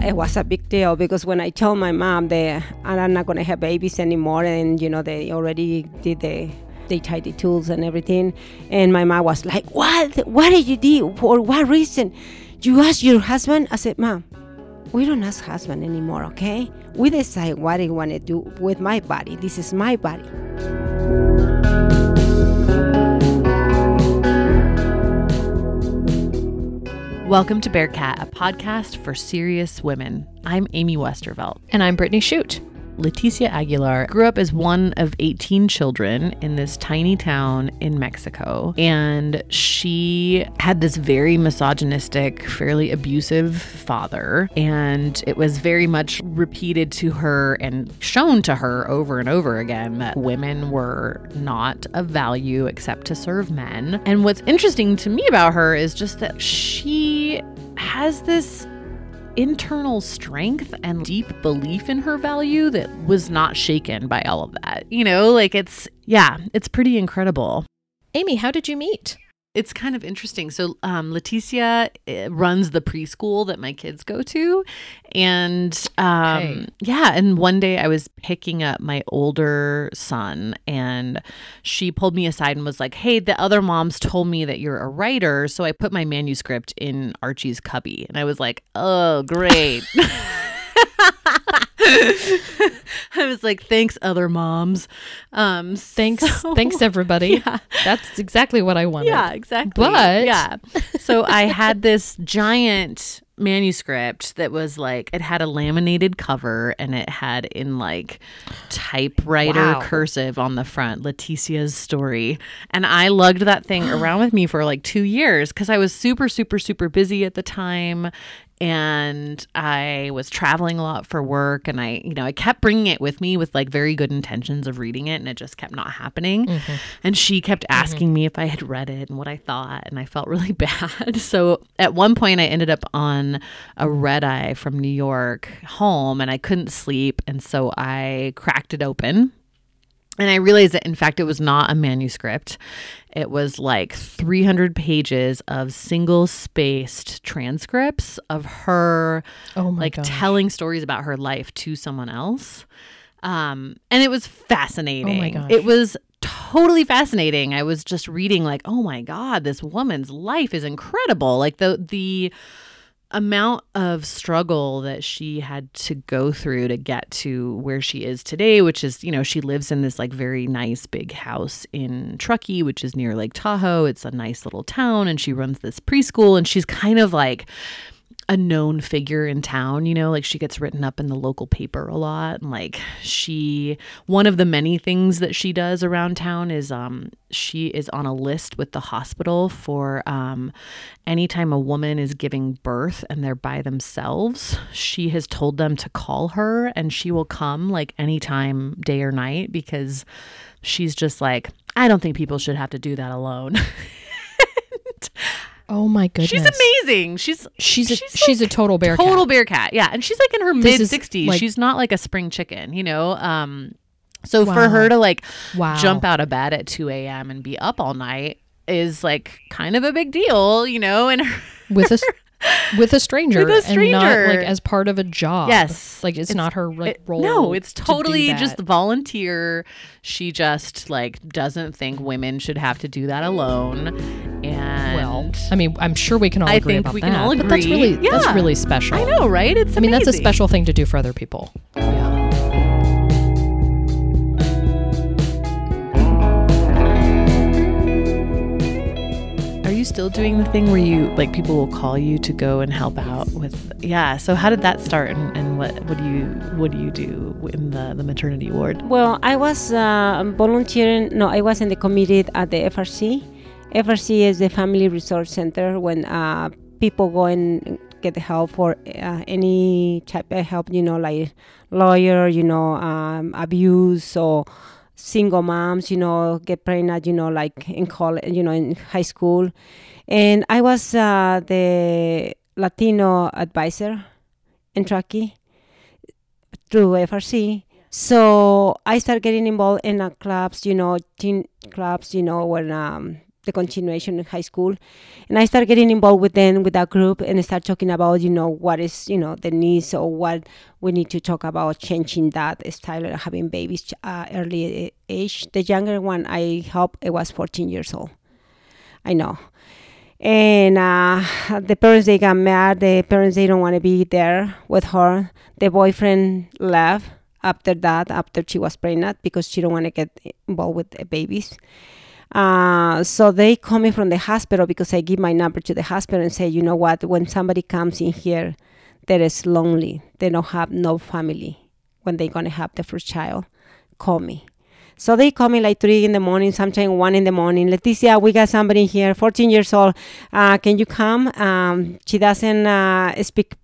Yeah, it was a big deal because when I told my mom that I'm not gonna have babies anymore, and you know they already did the they tied the tools and everything, and my mom was like, "What? What did you do? For what reason? You asked your husband?" I said, "Mom, we don't ask husband anymore, okay? We decide what I want to do with my body. This is my body." Welcome to Bearcat, a podcast for serious women. I'm Amy Westervelt. And I'm Brittany Shoot. Leticia Aguilar grew up as one of 18 children in this tiny town in Mexico. And she had this very misogynistic, fairly abusive father. And it was very much repeated to her and shown to her over and over again that women were not of value except to serve men. And what's interesting to me about her is just that she has this internal strength and deep belief in her value that was not shaken by all of that. You know, like it's, yeah, it's pretty incredible. Amy, how did you meet? It's kind of interesting. So, um, Leticia eh, runs the preschool that my kids go to. And um, Okay. yeah, and one day I was picking up my older son, and she pulled me aside and was like, Hey, the other moms told me that you're a writer. So I put my manuscript in Archie's cubby. And I was like, Oh, great. I was like, thanks, other moms. Um, Thanks, so- thanks everybody. Yeah. That's exactly what I wanted. Yeah, exactly. But- yeah. So I had this giant manuscript that was like it had a laminated cover and it had in like typewriter Wow. cursive on the front Leticia's story and I lugged that thing around with me for like 2 years cuz I was super super super busy at the time and I was traveling a lot for work and I you know I kept bringing it with me with like very good intentions of reading it and it just kept not happening. Mm-hmm. And she kept mm-hmm. asking me if I had read it and what I thought and I felt really bad. So at one point I ended up on a red eye from New York home and I couldn't sleep and so I cracked it open and I realized that, in fact, it was not a manuscript. It was like 300 pages of single spaced transcripts of her Oh my like gosh. telling stories about her life to someone else. Um, and it was fascinating. Oh gosh. It was totally fascinating. I was just reading like, oh my God, this woman's life is incredible. Like the the amount of struggle that she had to go through to get to where she is today, which is, you know, she lives in this like very nice big house in Truckee, which is near Lake Tahoe. It's a nice little town, and she runs this preschool, and she's kind of like a known figure in town, you know, like she gets written up in the local paper a lot and like she one of the many things that she does around town is um she is on a list with the hospital for um anytime a woman is giving birth and they're by themselves, she has told them to call her and she will come like anytime day or night because she's just like I don't think people should have to do that alone. Oh my goodness. She's amazing. She's She's a, She's she's, a total bear cat. total bear cat yeah and she's like in her mid 60s. like- she's not like a spring chicken you know um so for her to like Wow. jump out of bed at 2 a.m and be up all night is like kind of a big deal you know and her, with a with a stranger, With a and not stranger. like as part of a job. Yes. like it's, not her like it- role. no it's totally that. just volunteer she just like doesn't think women should have to do that alone and well. I mean, I'm sure we can all I agree think about we that. can all But that's agree. really that's really special. i know right it's I mean, that's a special thing to do for other people. Still doing the thing where you like people will call you to go and help out with? Yeah. So how did that start, and, and what what do you what do you do in the the maternity ward? Well, I was uh, volunteering. No, I was in the committee at the FRC. FRC is the Family Resource Center when uh, people go and get help for uh, any type of help. You know, like lawyer, you know, um, abuse or single moms, you know, get pregnant, you know, like in college, you know, in high school. And I was uh, the Latino advisor in Truckee through FRC. So I started getting involved in uh, clubs, you know, teen clubs, you know, when um, the continuation in high school. And I started getting involved with them, with that group, and start talking about, you know, what is, you know, the needs or what we need to talk about changing that style of having babies uh, early age. The younger one I helped, it was 14 years old. I know. And uh, the parents, they got mad. The parents, they don't want to be there with her. The boyfriend left after that, after she was pregnant, because she don't want to get involved with the babies. Uh, so they call me from the hospital because I give my number to the hospital and say, you know what, when somebody comes in here that is lonely, they don't have no family when they're gonna have the first child, call me. So they call me like three in the morning, sometimes one in the morning. Leticia, we got somebody here, 14 years old. Uh, can you come? Um, she doesn't uh, speak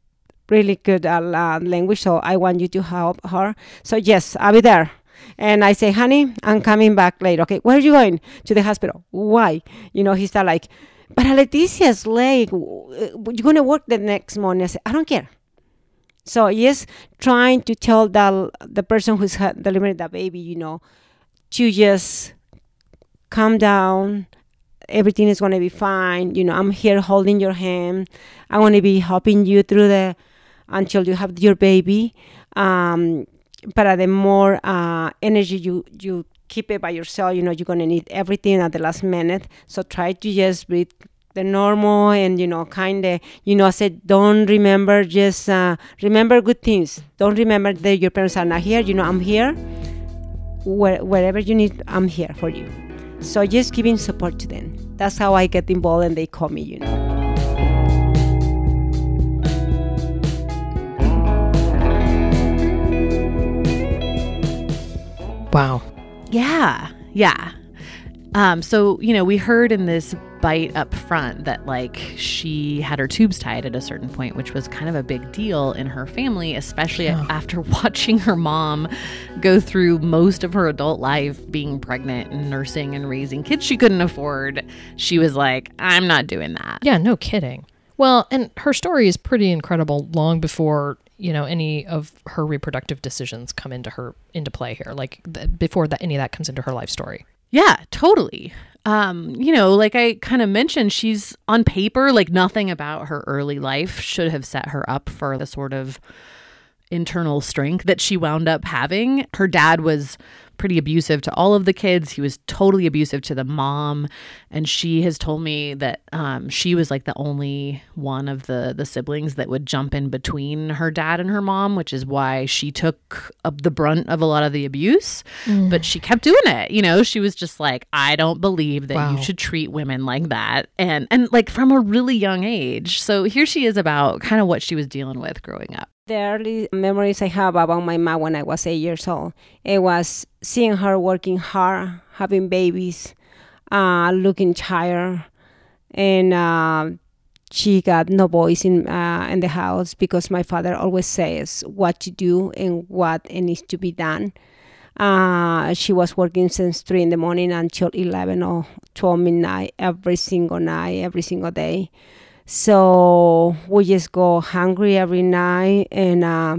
really good uh, language, so I want you to help her. So yes, I'll be there. And I say, honey, I'm coming back later. Okay, where are you going? To the hospital. Why? You know, he like, but Leticia's late. You're going to work the next morning. I said, I don't care. So yes, trying to tell the, the person who's delivering the baby, you know, to just calm down. Everything is going to be fine. You know, I'm here holding your hand. I want to be helping you through the until you have your baby. Um, but the more uh, energy you you keep it by yourself, you know you're gonna need everything at the last minute. So try to just breathe the normal and you know kind of you know I said don't remember just uh, remember good things. Don't remember that your parents are not here. You know I'm here. Where, wherever you need, I'm here for you. So just giving support to them. That's how I get involved, and they call me. You know. Wow. Yeah. Yeah. Um, so, you know, we heard in this bite up front that like she had her tubes tied at a certain point, which was kind of a big deal in her family, especially yeah. after watching her mom go through most of her adult life being pregnant and nursing and raising kids she couldn't afford. She was like, I'm not doing that. Yeah, no kidding. Well, and her story is pretty incredible long before you know any of her reproductive decisions come into her into play here like before that any of that comes into her life story. Yeah totally. Um you know like i kind of mentioned she's on paper like nothing about her early life should have set her up for the sort of internal strength that she wound up having. Her dad was pretty abusive to all of the kids. He was totally abusive to the mom, and she has told me that um, she was like the only one of the the siblings that would jump in between her dad and her mom, which is why she took up the brunt of a lot of the abuse. Mm. But she kept doing it. You know, she was just like, I don't believe that wow. you should treat women like that, and and like from a really young age. So here she is about kind of what she was dealing with growing up the early memories I have about my mom when I was eight years old, it was seeing her working hard, having babies, uh, looking tired, and uh, she got no voice in uh, in the house because my father always says what to do and what needs to be done. Uh, she was working since three in the morning until eleven or twelve midnight every single night, every single day. So we just go hungry every night, and uh,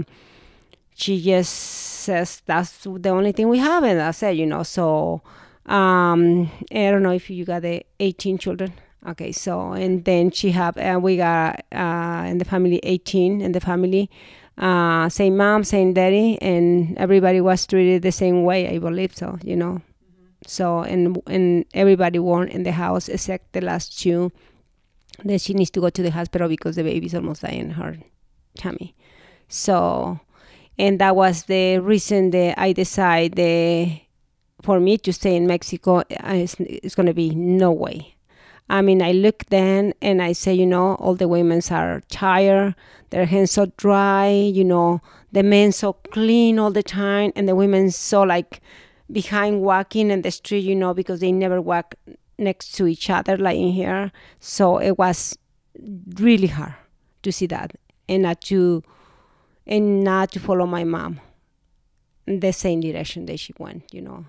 she just says that's the only thing we have, and that's it, you know. So um, I don't know if you got the 18 children. Okay, so and then she have and uh, we got uh, in the family 18 in the family, uh, same mom, same daddy, and everybody was treated the same way. I believe so, you know. Mm-hmm. So and and everybody born in the house except the last two that she needs to go to the hospital because the baby's almost dying in her tummy. So, and that was the reason that I decided for me to stay in Mexico. Uh, it's, it's going to be no way. I mean, I look then and I say, you know, all the women are tired, their hands so dry, you know, the men so clean all the time, and the women so like behind walking in the street, you know, because they never walk next to each other like in here. So it was really hard to see that and not to and not to follow my mom in the same direction that she went, you know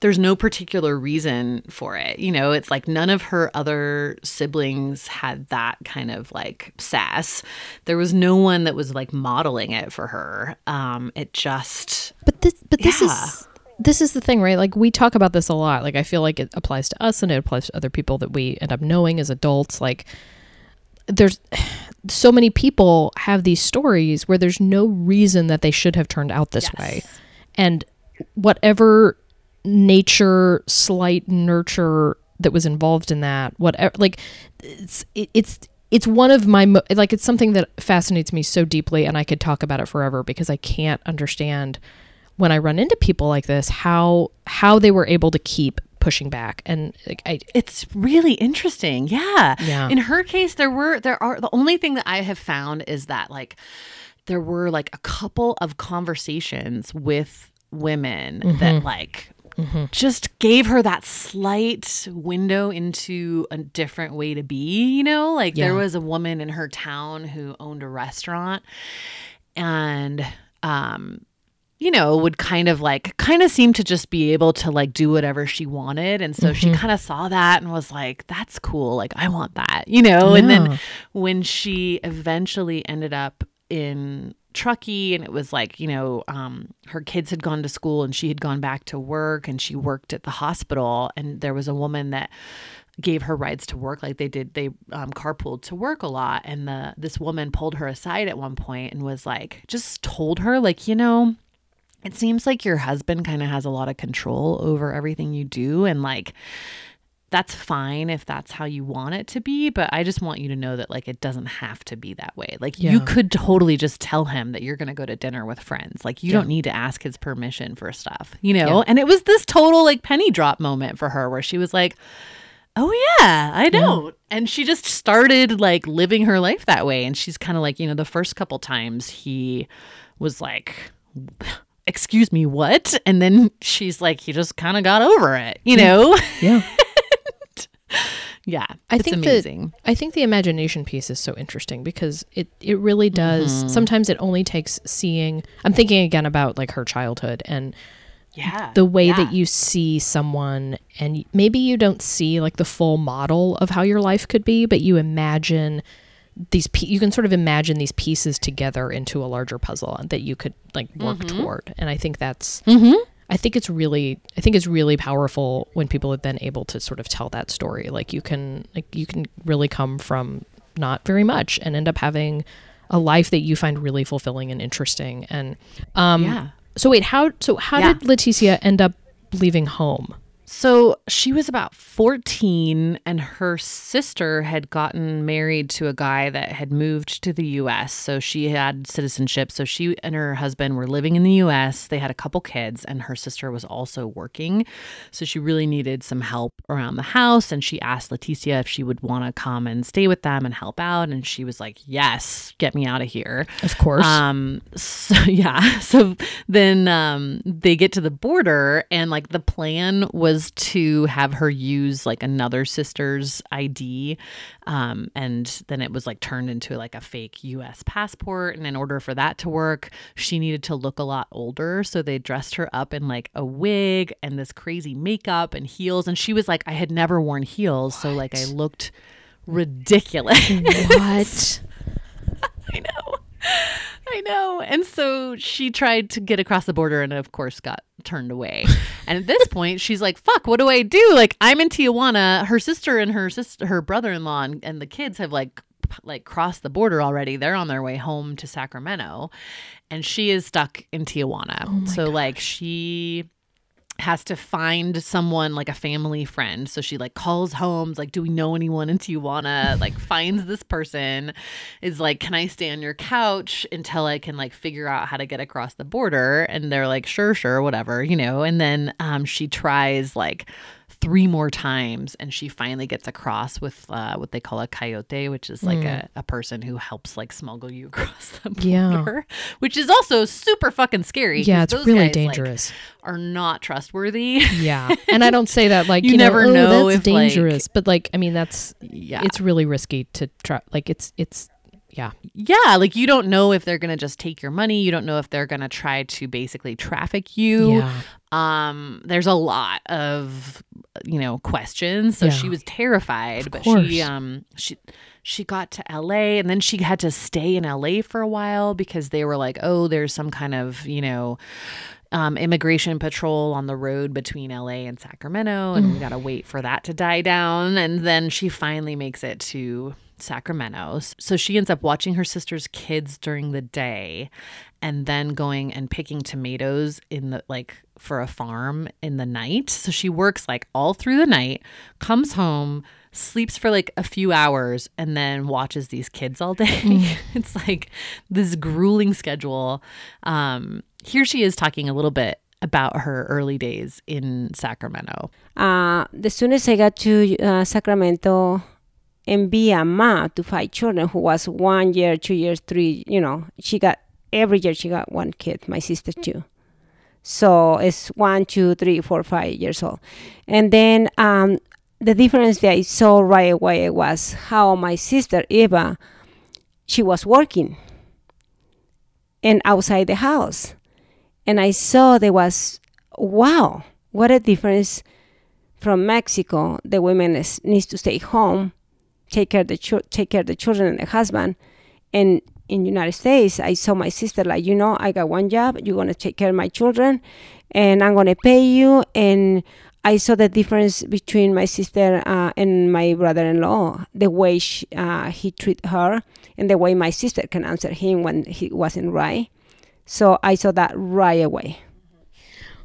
there's no particular reason for it. You know, it's like none of her other siblings had that kind of like sass. There was no one that was like modeling it for her. Um, it just But this but this Yeah. is this is the thing, right? Like we talk about this a lot. Like I feel like it applies to us and it applies to other people that we end up knowing as adults. Like there's so many people have these stories where there's no reason that they should have turned out this way. And whatever nature, slight nurture that was involved in that, whatever, like it's, it, it's, it's one of my, mo- like, it's something that fascinates me so deeply and I could talk about it forever because I can't understand when I run into people like this, how, how they were able to keep pushing back. And like, I, it's really interesting. Yeah. Yeah. In her case, there were there are the only thing that I have found is that like there were like a couple of conversations with women that like just gave her that slight window into a different way to be, you know? Like there was a woman in her town who owned a restaurant and um you know, would kind of like kind of seem to just be able to like do whatever she wanted. And so she kind of saw that and was like, that's cool. Like, I want that, you know? And then when she eventually ended up in Truckee and it was like, you know, um, her kids had gone to school and she had gone back to work and she worked at the hospital. And there was a woman that gave her rides to work like they did they um, carpooled to work a lot and the this woman pulled her aside at one point and was like just told her like you know it seems like your husband kind of has a lot of control over everything you do and like that's fine if that's how you want it to be but i just want you to know that like it doesn't have to be that way. Like you could totally just tell him that you're going to go to dinner with friends. Like you Yeah. don't need to ask his permission for stuff you know? And it was this total like penny drop moment for her where she was like oh yeah i don't. And she just started like living her life that way. And she's kind of like you know the first couple times he was like excuse me what and then she's like he just kind of got over it you know yeah. yeah I it's think amazing that I think the imagination piece is so interesting because it it really does. Mm-hmm. Sometimes it only takes seeing. I'm thinking again about like her childhood and yeah the way yeah. that you see someone, and maybe you don't see like the full model of how your life could be, but you imagine these. Pe- you can sort of imagine these pieces together into a larger puzzle that you could like work toward, and I think that's. I think it's really I think it's really powerful when people have been able to sort of tell that story. Like you can like you can really come from not very much and end up having a life that you find really fulfilling and interesting. And um Yeah. so wait, how so how Yeah. did Leticia end up leaving home? So she was about 14, and her sister had gotten married to a guy that had moved to the US. So she had citizenship. So she and her husband were living in the US. They had a couple kids, and her sister was also working. So she really needed some help around the house. And she asked Leticia if she would want to come and stay with them and help out. And she was like, Yes, get me out of here. Of course. Um, so yeah, so then um, they get to the border, and like the plan was to have her use like another sister's ID, um, and then it was like turned into like a fake U.S. passport. And in order for that to work, she needed to look a lot older, so they dressed her up in like a wig and this crazy makeup and heels, and she was like, I had never worn heels, so like I looked ridiculous. what? I know. I know. And so she tried to get across the border and of course got turned away. And at this point she's like, "Fuck, what do I do? Like I'm in Tijuana. Her sister and her sister her brother-in-law and, and the kids have like like crossed the border already. They're on their way home to Sacramento and she is stuck in Tijuana. Oh so like she has to find someone like a family friend. So she like calls homes, like, do we know anyone in Tijuana? Like finds this person, is like, can I stay on your couch until I can like figure out how to get across the border? And they're like, sure, sure, whatever, you know. And then um, she tries like three more times and she finally gets across with uh, what they call a coyote which is like a, a person who helps like smuggle you across the border Yeah. which is also super fucking scary Yeah, it's those really guys, like, dangerous. are not trustworthy Yeah, and I don't say that like You you, never know, oh, that's if, like- dangerous, but like I mean that's yeah it's really risky to try. Like it's it's yeah yeah like you don't know if they're gonna just take your money you don't know if they're gonna try to basically traffic you yeah um there's a lot of you know questions so Yeah. she was terrified Of but course. she um she she got to LA and then she had to stay in LA for a while because they were like oh there's some kind of you know um, immigration patrol on the road between LA and Sacramento, and we got to wait for that to die down. And then she finally makes it to Sacramento. So she ends up watching her sister's kids during the day and then going and picking tomatoes in the like for a farm in the night. So she works like all through the night, comes home, sleeps for like a few hours, and then watches these kids all day. it's like this grueling schedule. Um, here she is talking a little bit about her early days in Sacramento. Uh, as soon as I got to uh, Sacramento, and be a mom to five children who was one year, two years, three, you know, she got every year she got one kid, my sister too. So it's one, two, three, four, five years old. And then um, the difference that I saw right away was how my sister Eva, she was working and outside the house. And I saw there was, wow, what a difference from Mexico. The women is, needs to stay home, take care of the chil- take care of the children and the husband. And in the United States, I saw my sister like, you know, I got one job. You're gonna take care of my children, and I'm gonna pay you. And I saw the difference between my sister uh, and my brother-in-law, the way she, uh, he treat her, and the way my sister can answer him when he wasn't right. So I saw that right away.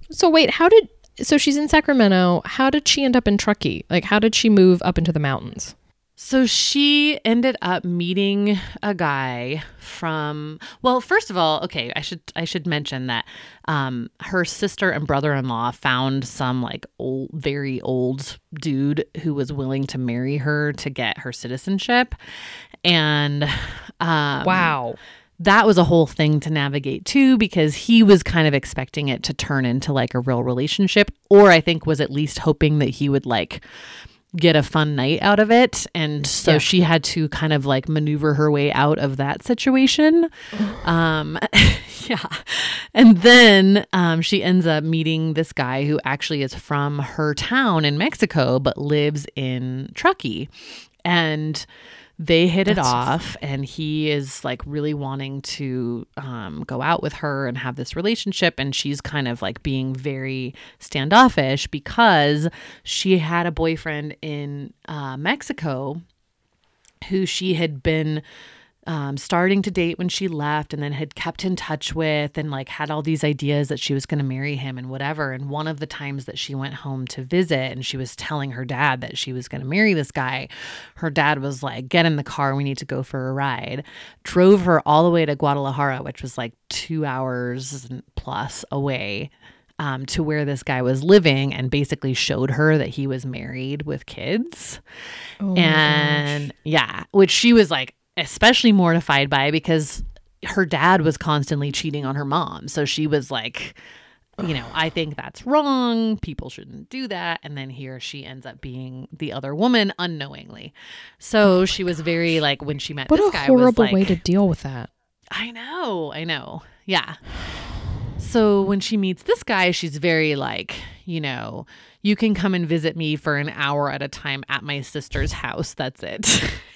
So wait, how did so she's in Sacramento? How did she end up in Truckee? Like how did she move up into the mountains? So she ended up meeting a guy from well, first of all, okay, I should I should mention that um her sister and brother-in-law found some like old very old dude who was willing to marry her to get her citizenship. And um Wow. that was a whole thing to navigate too because he was kind of expecting it to turn into like a real relationship or i think was at least hoping that he would like get a fun night out of it. And so Yeah. she had to kind of like maneuver her way out of that situation. Um yeah. And then um she ends up meeting this guy who actually is from her town in mexico but lives in truckee. And they hit it off and he is like really wanting to um, go out with her and have this relationship and she's kind of like being very standoffish because she had a boyfriend in uh, mexico who she had been um, starting to date when she left and then had kept in touch with and like had all these ideas that she was going to marry him and whatever. And one of the times that she went home to visit and she was telling her dad that she was going to marry this guy, her dad was like, Get in the car. We need to go for a ride. Drove her all the way to Guadalajara, which was like two hours plus away. Um, to where this guy was living and basically showed her that he was married with kids Oh and yeah, which she was like especially mortified by because her dad was constantly cheating on her mom. So she was like, you know, I think that's wrong. People shouldn't do that. And then here she ends up being the other woman unknowingly. So oh she was very like when she met What this a guy horrible was like, way to deal with that. I know, I know. Yeah. So when she meets this guy, she's very like, you know, you can come and visit me for an hour at a time at my sister's house. That's it.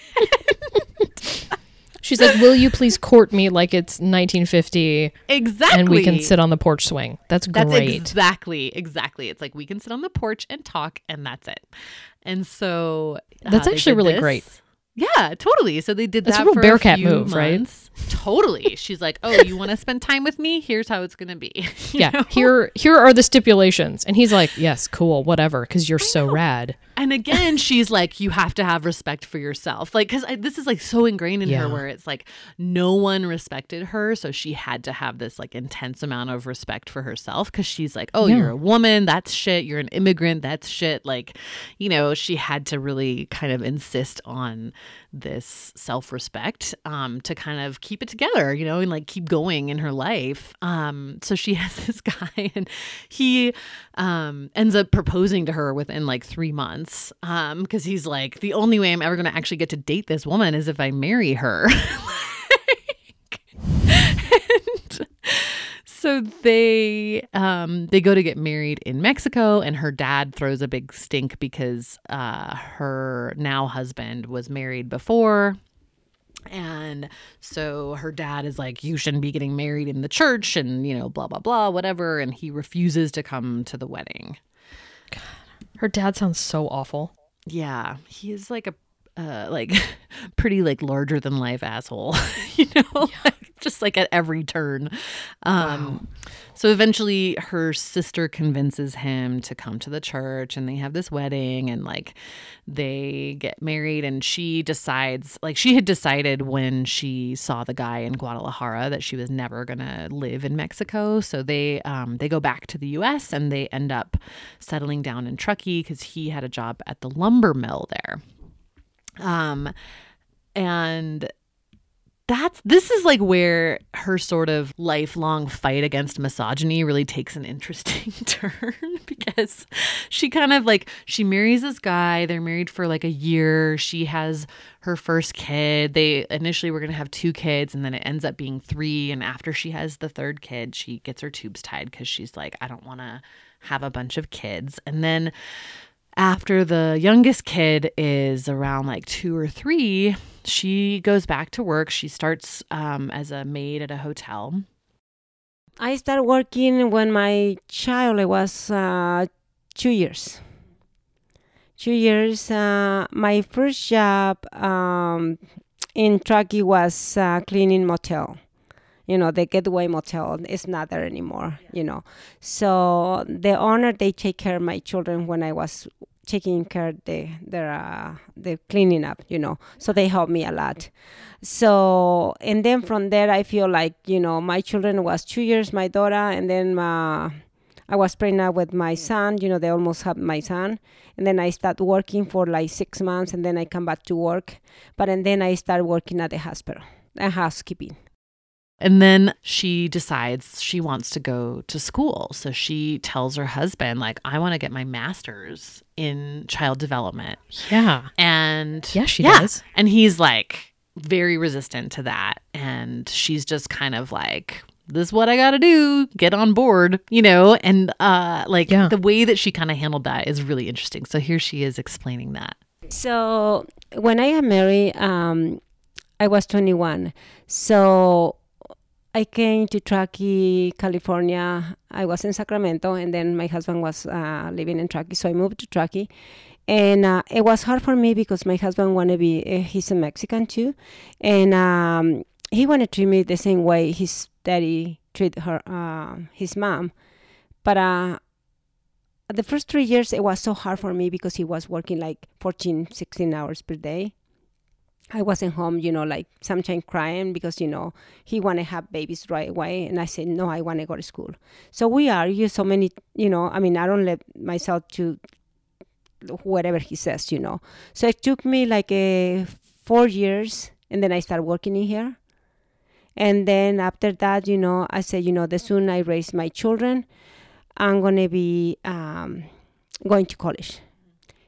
She's like, "Will you please court me like it's 1950 exactly. and we can sit on the porch swing?" That's That's great. exactly, exactly. It's like we can sit on the porch and talk, and that's it. And so uh, That's actually really this. great. Yeah, totally. So they did That's a that real for Bearcat few move, right? Totally. She's like, "Oh, you want to spend time with me? Here's how it's gonna be." Yeah, know? here here are the stipulations, and he's like, "Yes, cool, whatever," because you're so rad. And again, she's like, you have to have respect for yourself. Like, because this is like so ingrained in her where it's like no one respected her. So she had to have this like intense amount of respect for herself because she's like, oh, Yeah. you're a woman. That's shit. You're an immigrant. That's shit. Like, you know, she had to really kind of insist on this self respect um, to kind of keep it together, you know, and like keep going in her life. Um, so she has this guy, and he um, ends up proposing to her within like three months because he's like, the only way I'm ever going to actually get to date this woman is if I marry her. So they um they go to get married in Mexico and her dad throws a big stink because uh her now husband was married before. And so her dad is like you shouldn't be getting married in the church and you know blah blah blah whatever. And he refuses to come to the wedding Her dad sounds so awful. yeah he is like a uh, like pretty like larger than life asshole you know like, just like at every turn. Um so eventually her sister convinces him to come to the church and they have this wedding and like they get married and she decides like she had decided when she saw the guy in Guadalajara that she was never going to live in Mexico. So they um they go back to the US and they end up settling down in Truckee cuz he had a job at the lumber mill there um and that's this is like where her sort of lifelong fight against misogyny really takes an interesting turn because she kind of like she marries this guy they're married for like a year she has her first kid they initially were going to have two kids and then it ends up being three and after she has the third kid she gets her tubes tied because she's like i don't want to have a bunch of kids. And then after the youngest kid is around like two or three, she goes back to work. She starts um, as a maid at a hotel. I started working when my child was uh, two years. Two years. Uh, my first job um, in Truckee was uh, cleaning motel. You know, the Getaway Motel is not there anymore. You know, so the owner they take care of my children when I was taking care of the their uh, the cleaning up. You know, so they help me a lot. So and then from there, I feel like you know my children was two years, my daughter, and then uh, I was pregnant with my son. You know, they almost had my son, and then I start working for like six months, and then I come back to work. But and then I start working at the hospital, uh, housekeeping. And then she decides she wants to go to school. So she tells her husband, like, I want to get my master's in child development. Yeah. And Yeah, she yeah. does. And he's like very resistant to that. And she's just kind of like, this is what I got to do. Get on board, you know? And uh, like Yeah. the way that she kind of handled that is really interesting. So here she is explaining that. So when I got married, um, I was 21. So I came to Truckee, California. I was in Sacramento, and then my husband was uh, living in Truckee. So I moved to Truckee. And uh, it was hard for me because my husband wanted to be, uh, he's a Mexican too. And um, he wanted to treat me the same way his daddy treated her, uh, his mom. But uh, the first three years it was so hard for me because he was working like 14 16 hours per day i wasn't home you know like sometimes crying because you know he want to have babies right away and i said no i want to go to school so we argue so many you know i mean i don't let myself to whatever he says you know so it took me like a four years and then i started working in here and then after that you know i said you know the soon i raise my children I'm going to be um, going to college.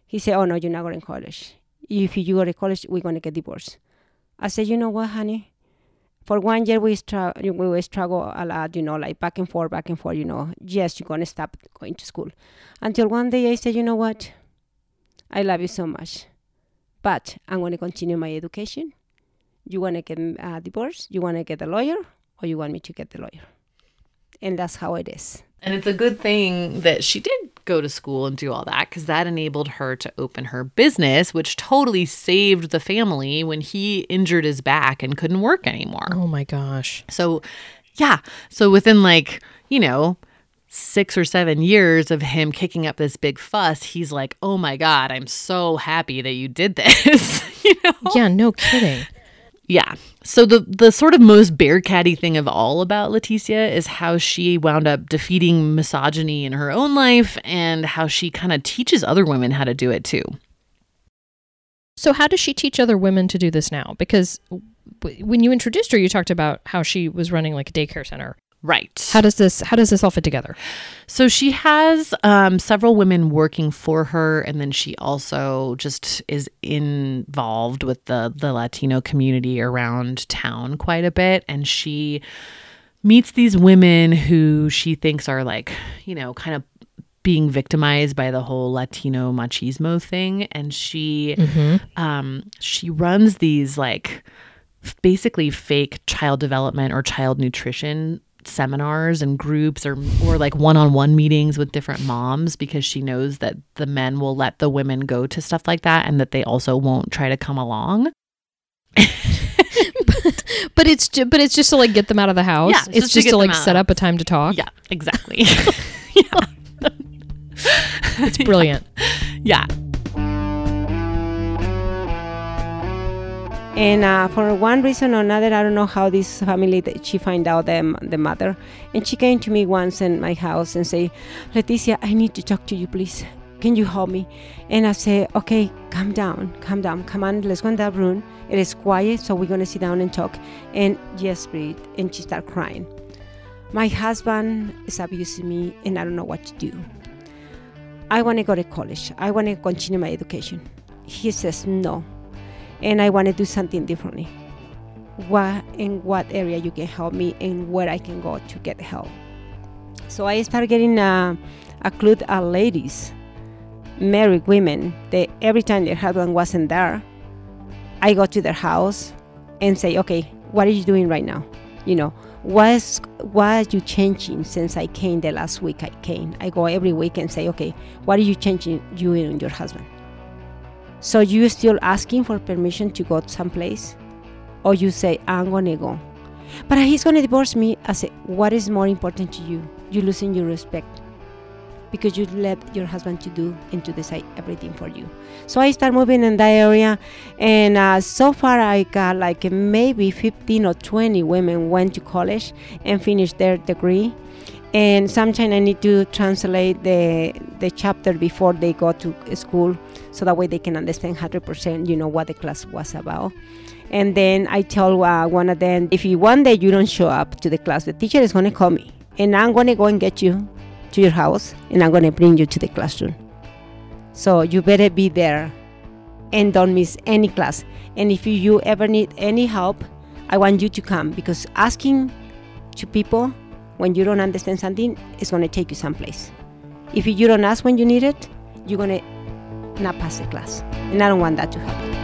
He said, Oh, no, you're not going to college. If you go to college, we're going to get divorced. I said, You know what, honey? For one year, we, str- we will struggle a lot, you know, like back and forth, back and forth, you know. Yes, you're going to stop going to school. Until one day I said, You know what? I love you so much. But I'm going to continue my education. You want to get uh, a divorce? You want to get a lawyer? Or you want me to get the lawyer? And that's how it is. And it's a good thing that she did go to school and do all that because that enabled her to open her business, which totally saved the family when he injured his back and couldn't work anymore. Oh my gosh. So, yeah. So within like, you know, six or seven years of him kicking up this big fuss, he's like, "Oh my god, I'm so happy that you did this." you know? Yeah, no kidding. Yeah. So the the sort of most bearcatty thing of all about Leticia is how she wound up defeating misogyny in her own life and how she kind of teaches other women how to do it too. So, how does she teach other women to do this now? Because w- when you introduced her, you talked about how she was running like a daycare center. Right. How does this how does this all fit together? So she has um, several women working for her, and then she also just is involved with the the Latino community around town quite a bit, and she meets these women who she thinks are like, you know, kind of being victimized by the whole Latino machismo thing, and she um, she runs these like basically fake child development or child nutrition seminars and groups or or like one-on-one meetings with different moms because she knows that the men will let the women go to stuff like that and that they also won't try to come along. But it's ju- but it's just to like get them out of the house. Yeah, it's just to just get to like out. set up a time to talk. Yeah, exactly. It's brilliant. yeah. And uh, for one reason or another, I don't know how this family she find out the, the mother. And she came to me once in my house and say, Leticia, I need to talk to you, please. Can you help me? And I say, okay, calm down, calm down. Come on, let's go in that room. It is quiet, so we're gonna sit down and talk. And yes, breathe. And she start crying. My husband is abusing me, and I don't know what to do. I want to go to college. I want to continue my education. He says no, and I want to do something differently. What in what area you can help me and where I can go to get help. So I started getting a, a clue of ladies, married women, that every time their husband wasn't there, I go to their house and say, okay, what are you doing right now? You know, what's what are you changing since I came the last week I came? I go every week and say, okay, what are you changing you and your husband? So you still asking for permission to go someplace? Or you say, I'm gonna go. But he's gonna divorce me. I say, what is more important to you? You losing your respect because you let your husband to do and to decide everything for you. So I start moving in that area, and uh, so far I got like maybe 15 or 20 women went to college and finished their degree. And sometimes I need to translate the the chapter before they go to school, so that way they can understand 100%, you know, what the class was about. And then I tell uh, one of them, if you one day you don't show up to the class, the teacher is going to call me, and I'm going to go and get you to your house, and I'm going to bring you to the classroom. So you better be there, and don't miss any class. And if you, ever need any help, I want you to come because asking to people when you don't understand something is going to take you someplace. If you don't ask when you need it, you're going to not pass the class, and I don't want that to happen.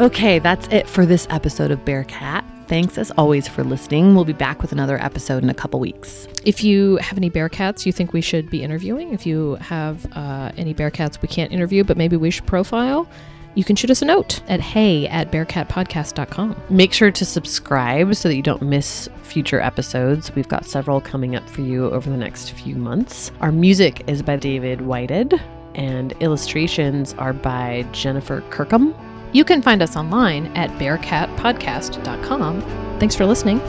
Okay, that's it for this episode of Bearcat. Thanks as always for listening. We'll be back with another episode in a couple weeks. If you have any Bearcats you think we should be interviewing, if you have uh, any Bearcats we can't interview but maybe we should profile, you can shoot us a note at hey at bearcatpodcast.com. Make sure to subscribe so that you don't miss future episodes. We've got several coming up for you over the next few months. Our music is by David Whited, and illustrations are by Jennifer Kirkham. You can find us online at bearcatpodcast.com. Thanks for listening.